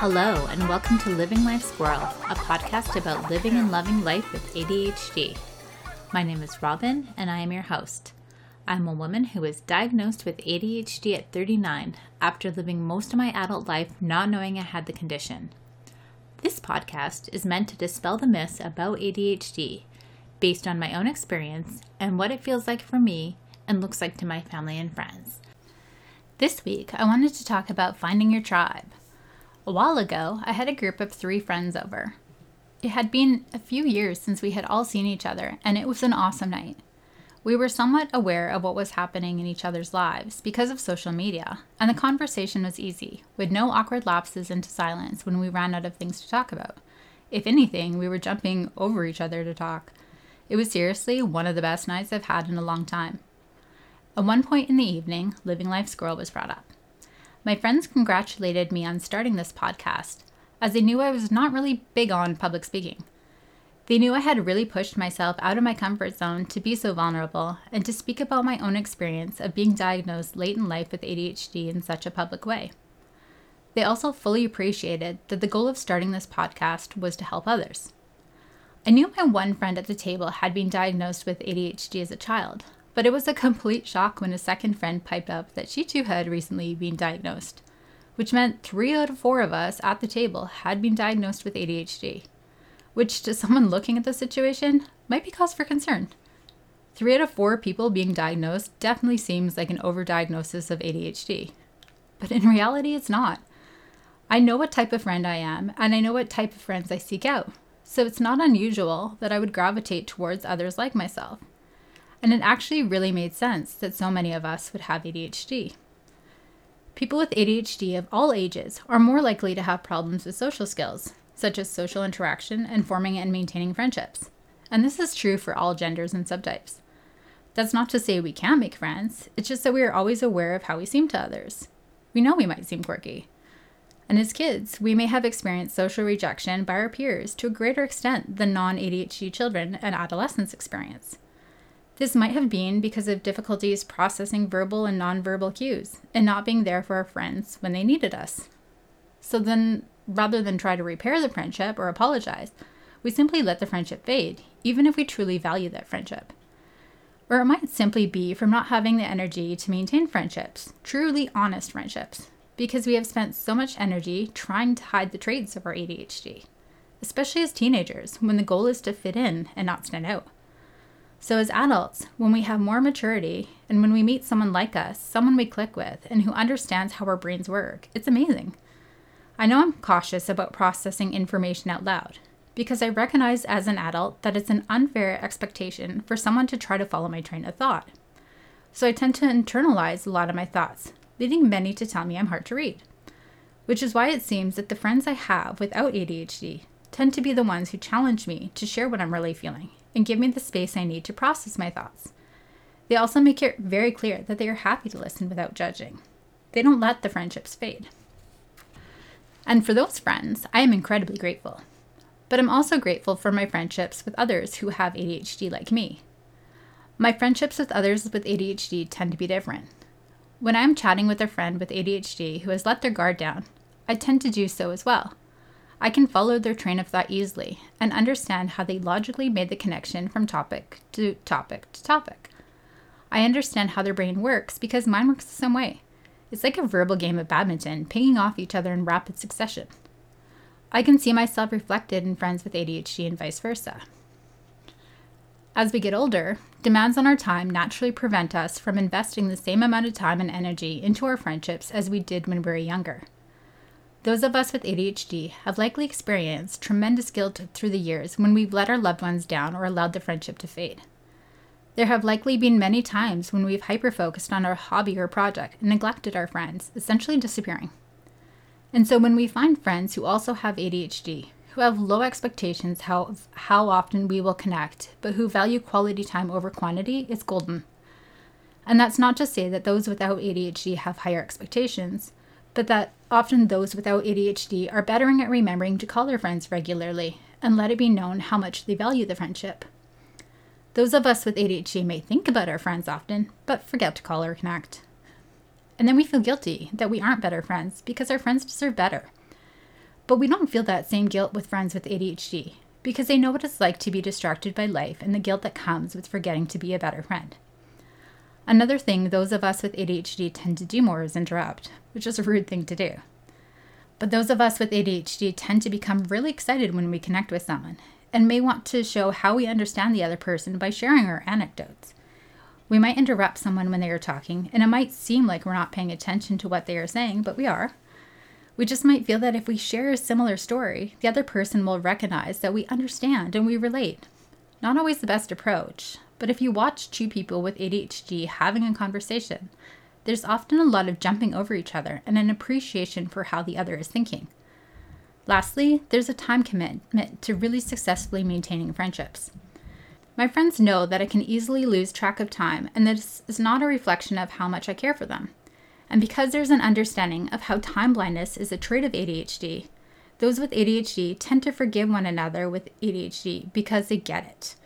Hello, and welcome to Living Life Squirrel, a podcast about living and loving life with ADHD. My name is Robin, and I am your host. I'm a woman who was diagnosed with ADHD at 39 after living most of my adult life not knowing I had the condition. This podcast is meant to dispel the myths about ADHD based on my own experience and what it feels like for me and looks like to my family and friends. This week, I wanted to talk about finding your tribe. A while ago, I had a group of three friends over. It had been a few years since we had all seen each other, and it was an awesome night. We were somewhat aware of what was happening in each other's lives because of social media, and the conversation was easy, with no awkward lapses into silence when we ran out of things to talk about. If anything, we were jumping over each other to talk. It was seriously one of the best nights I've had in a long time. At one point in the evening, Living Life Squirrel was brought up. My friends congratulated me on starting this podcast, as they knew I was not really big on public speaking. They knew I had really pushed myself out of my comfort zone to be so vulnerable and to speak about my own experience of being diagnosed late in life with ADHD in such a public way. They also fully appreciated that the goal of starting this podcast was to help others. I knew my one friend at the table had been diagnosed with ADHD as a child, but it was a complete shock when a second friend piped up that she too had recently been diagnosed, which meant three out of four of us at the table had been diagnosed with ADHD which to someone looking at the situation might be cause for concern. Three out of four people being diagnosed definitely seems like an overdiagnosis of ADHD. But in reality, it's not. I know what type of friend I am, and I know what type of friends I seek out, so it's not unusual that I would gravitate towards others like myself. And it actually really made sense that so many of us would have ADHD. People with ADHD of all ages are more likely to have problems with social skills, such as social interaction and forming and maintaining friendships. And this is true for all genders and subtypes. That's not to say we can't make friends, it's just that we are always aware of how we seem to others. We know we might seem quirky. And as kids, we may have experienced social rejection by our peers to a greater extent than non ADHD children and adolescents experience. This might have been because of difficulties processing verbal and nonverbal cues and not being there for our friends when they needed us. So then, rather than try to repair the friendship or apologize, we simply let the friendship fade, even if we truly value that friendship. Or it might simply be from not having the energy to maintain friendships, truly honest friendships, because we have spent so much energy trying to hide the traits of our ADHD, especially as teenagers when the goal is to fit in and not stand out. So, as adults, when we have more maturity and when we meet someone like us, someone we click with, and who understands how our brains work, it's amazing. I know I'm cautious about processing information out loud because I recognize as an adult that it's an unfair expectation for someone to try to follow my train of thought. So I tend to internalize a lot of my thoughts, leading many to tell me I'm hard to read. Which is why it seems that the friends I have without ADHD tend to be the ones who challenge me to share what I'm really feeling and give me the space I need to process my thoughts. They also make it very clear that they are happy to listen without judging. They don't let the friendships fade. And for those friends, I am incredibly grateful. But I'm also grateful for my friendships with others who have ADHD like me. My friendships with others with ADHD tend to be different. When I'm chatting with a friend with ADHD who has let their guard down, I tend to do so as well. I can follow their train of thought easily and understand how they logically made the connection from topic to topic to topic. I understand how their brain works because mine works the same way. It's like a verbal game of badminton, pinging off each other in rapid succession. I can see myself reflected in friends with ADHD and vice versa. As we get older, demands on our time naturally prevent us from investing the same amount of time and energy into our friendships as we did when we were younger. Those of us with ADHD have likely experienced tremendous guilt through the years when we've let our loved ones down or allowed the friendship to fade. There have likely been many times when we've hyper focused on our hobby or project and neglected our friends, essentially disappearing. And so when we find friends who also have ADHD, who have low expectations how how often we will connect, but who value quality time over quantity, it's golden. And that's not to say that those without ADHD have higher expectations, but that often those without ADHD are bettering at remembering to call their friends regularly and let it be known how much they value the friendship. Those of us with ADHD may think about our friends often, but forget to call or connect. And then we feel guilty that we aren't better friends because our friends deserve better. But we don't feel that same guilt with friends with ADHD because they know what it's like to be distracted by life and the guilt that comes with forgetting to be a better friend. Another thing those of us with ADHD tend to do more is interrupt, which is a rude thing to do. But those of us with ADHD tend to become really excited when we connect with someone and may want to show how we understand the other person by sharing our anecdotes. We might interrupt someone when they are talking, and it might seem like we're not paying attention to what they are saying, but we are. We just might feel that if we share a similar story, the other person will recognize that we understand and we relate. Not always the best approach, but if you watch two people with ADHD having a conversation, there's often a lot of jumping over each other and an appreciation for how the other is thinking. Lastly, there's a time commitment to really successfully maintaining friendships. My friends know that I can easily lose track of time, and this is not a reflection of how much I care for them. And because there's an understanding of how time blindness is a trait of ADHD, those with ADHD tend to forgive one another with ADHD because they get it.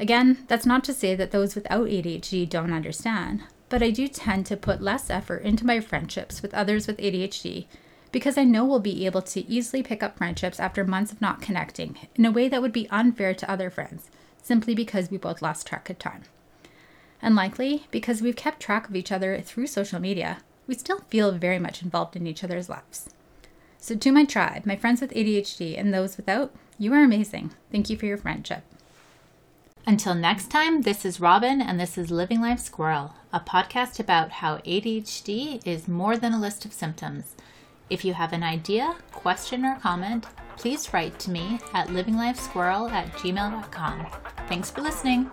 Again, that's not to say that those without ADHD don't understand, but I do tend to put less effort into my friendships with others with ADHD because I know we'll be able to easily pick up friendships after months of not connecting in a way that would be unfair to other friends, simply because we both lost track of time. And likely, because we've kept track of each other through social media, we still feel very much involved in each other's lives. So, to my tribe, my friends with ADHD, and those without, you are amazing. Thank you for your friendship. Until next time, this is Robin, and this is Living Life Squirrel, a podcast about how ADHD is more than a list of symptoms. If you have an idea, question, or comment, please write to me at livinglifesquirrel at gmail.com. Thanks for listening.